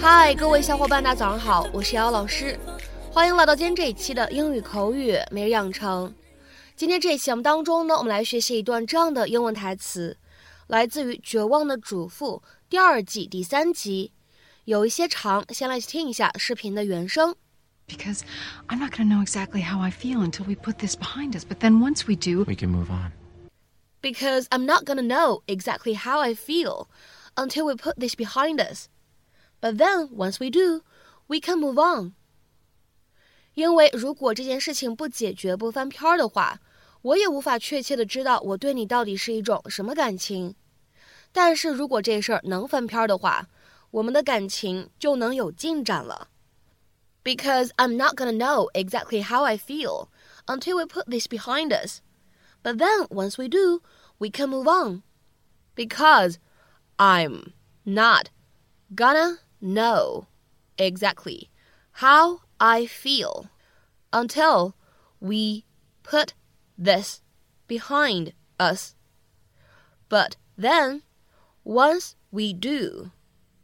嗨，各位小伙伴，大家早上好，我是瑶瑶老师，欢迎来到今天这一期的英语口语每日养成。今天这一期节目当中呢，我们来学习一段这样的英文台词，来自于《绝望的主妇》第二季第三集，有一些长，先来听一下视频的原声。Because I'm not going to know exactly how I feel until we put this behind us. But then once we do, We can move on. because I'm not gonna know exactly how I feel until we put this behind us. But then, once we do, we can move on. 因为如果这件事情不解决、不翻篇儿的话，我也无法确切的知道我对你到底是一种什么感情。但是如果这事儿能翻篇儿的话，我们的感情就能有进展了。 Because I'm not gonna know exactly how I feel until we put this behind us. But then, once we do, we can move on. Because I'm not gonna know exactly how I feel until we put this behind us. But then, once we do,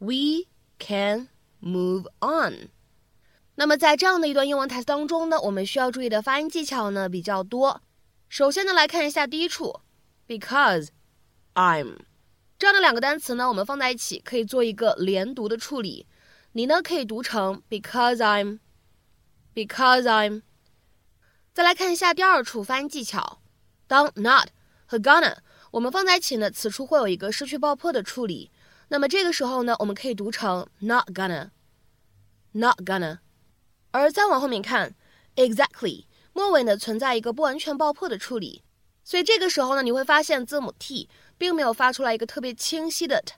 we can move on. 那么在这样的一段英文台词当中呢，我们需要注意的发音技巧呢比较多。首先呢，来看一下第一处，because I'm 这样的两个单词呢，我们放在一起可以做一个连读的处理。你呢可以读成 because I'm，because I'm。再来看一下第二处发音技巧，当 not 和 gonna 我们放在一起呢，此处会有一个失去爆破的处理。那么这个时候呢，我们可以读成 not gonna，not gonna。而再往后面看，exactly 末尾呢存在一个不完全爆破的处理，所以这个时候呢，你会发现字母 t 并没有发出来一个特别清晰的 t，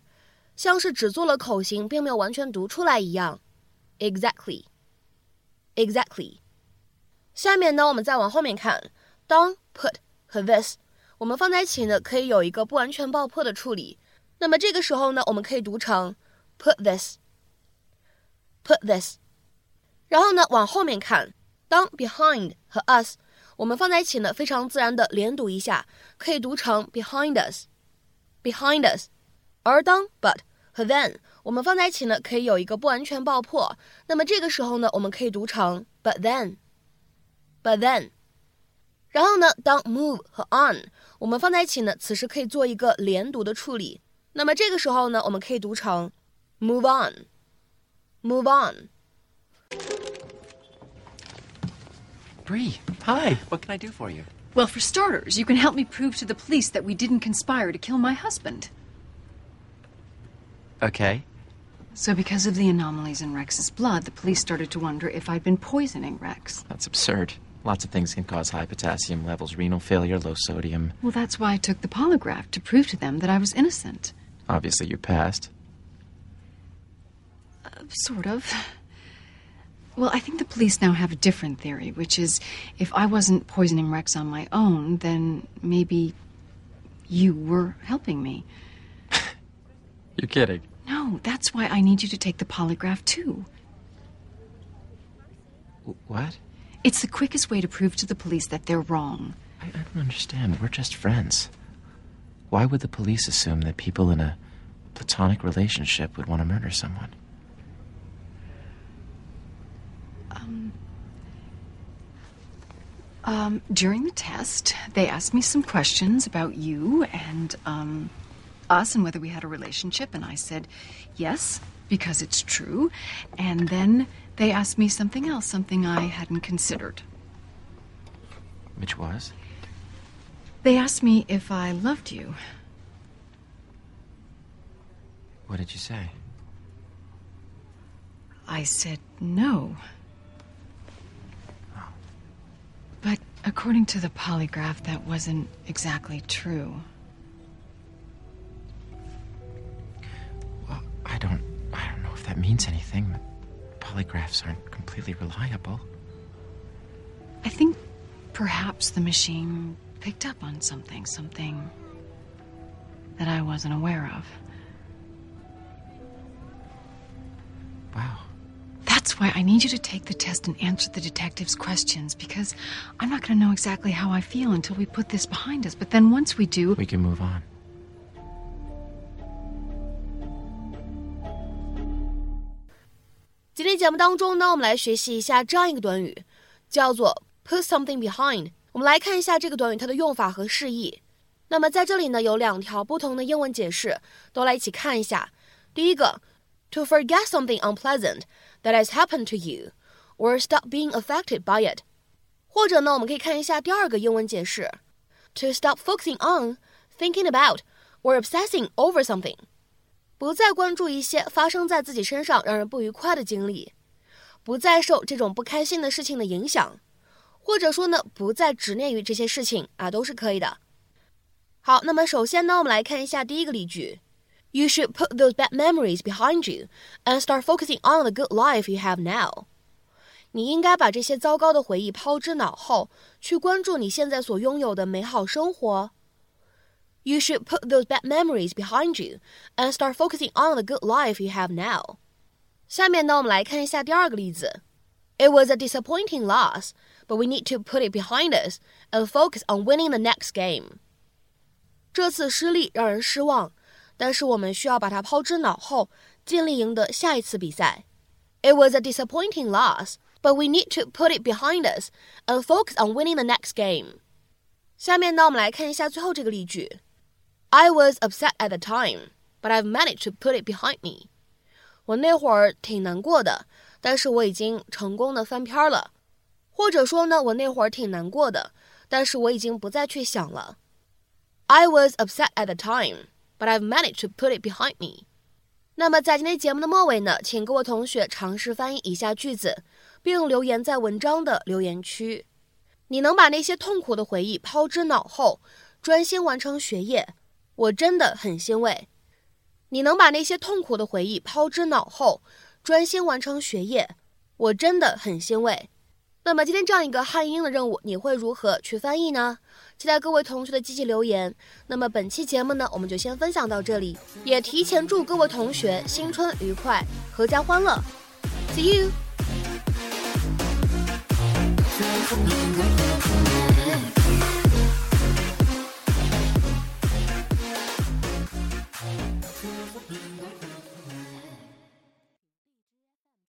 像是只做了口型，并没有完全读出来一样。exactly，exactly。下面呢，我们再往后面看，当 put 和 this 我们放在一起呢，可以有一个不完全爆破的处理。那么这个时候呢，我们可以读成 put this，put this。然后呢，往后面看，当 behind 和 us 我们放在一起呢，非常自然的连读一下，可以读成 behind us，behind us。而当 but 和 then 我们放在一起呢，可以有一个不完全爆破。那么这个时候呢，我们可以读成 but then，but then。然后呢，当 move 和 on 我们放在一起呢，此时可以做一个连读的处理。那么这个时候呢，我们可以读成 move on，move on。Bree, hi. What can I do for you? well, for starters, you can help me prove to the police that we didn't conspire to kill my husband. Okay. So, because of the anomalies in Rex's blood, the police started to wonder if I'd been poisoning Rex. That's absurd. Lots of things can cause high potassium levels, renal failure, low sodium. Well, that's why I took the polygraph to prove to them that I was innocent. Obviously, you passed. Uh, sort of. Well, I think the police now have a different theory, which is if I wasn't poisoning Rex on my own, then maybe you were helping me. You're kidding. No, that's why I need you to take the polygraph too. What? It's the quickest way to prove to the police that they're wrong. I, I don't understand. We're just friends. Why would the police assume that people in a platonic relationship would want to murder someone? Um, during the test, they asked me some questions about you and um, us and whether we had a relationship, and I said yes because it's true. And then they asked me something else, something I hadn't considered. Which was? They asked me if I loved you. What did you say? I said no. But according to the polygraph, that wasn't exactly true. Well, I don't. I don't know if that means anything. Polygraphs aren't completely reliable. I think perhaps the machine picked up on something, something that I wasn't aware of. Wow. That's why I need you to take the test and answer the detective's questions because I'm not going to know exactly how I feel until we put this behind us. But then once we do, We can move on. 今天节目当中呢，我们来学习一下这样一个短语，叫做 put something behind。我们来看一下这个短语它的用法和释义。那么在这里呢，有两条不同的英文解释，都来一起看一下。第一个，to forget something unpleasant that has happened to you, or stop being affected by it。或者呢，我们可以看一下第二个英文解释，to stop focusing on, thinking about, or obsessing over something。不再关注一些发生在自己身上让人不愉快的经历，不再受这种不开心的事情的影响，或者说呢，不再执念于这些事情啊，都是可以的。好，那么首先呢，我们来看一下第一个例句 ：You should put those bad memories behind you and start focusing on the good life you have now。你应该把这些糟糕的回忆抛之脑后，去关注你现在所拥有的美好生活。You should put those bad memories behind you and start focusing on the good life you have now. 下面呢，我们来看一下第二个例子。It was a disappointing loss, but we need to put it behind us and focus on winning the next game. 这次失利让人失望， 但是我们需要把它抛之脑后，尽力赢得下一次比赛。It was a disappointing loss, but we need to put it behind us and focus on winning the next game. 下面呢，我们来看一下最后这个例句。I was upset at the time, but I've managed to put it behind me. 我那会儿挺难过的，但是我已经成功的翻篇了。或者说呢，我那会儿挺难过的，但是我已经不再去想了。I was upset at the time, but I've managed to put it behind me. 那么在今天节目的末尾呢，请各位同学尝试翻译以下句子，并留言在文章的留言区。你能把那些痛苦的回忆抛之脑后，专心完成学业。我真的很欣慰，你能把那些痛苦的回忆抛之脑后，专心完成学业。我真的很欣慰。那么今天这样一个汉英的任务，你会如何去翻译呢？期待各位同学的积极留言。那么本期节目呢，我们就先分享到这里，也提前祝各位同学新春愉快，阖家欢乐。See you。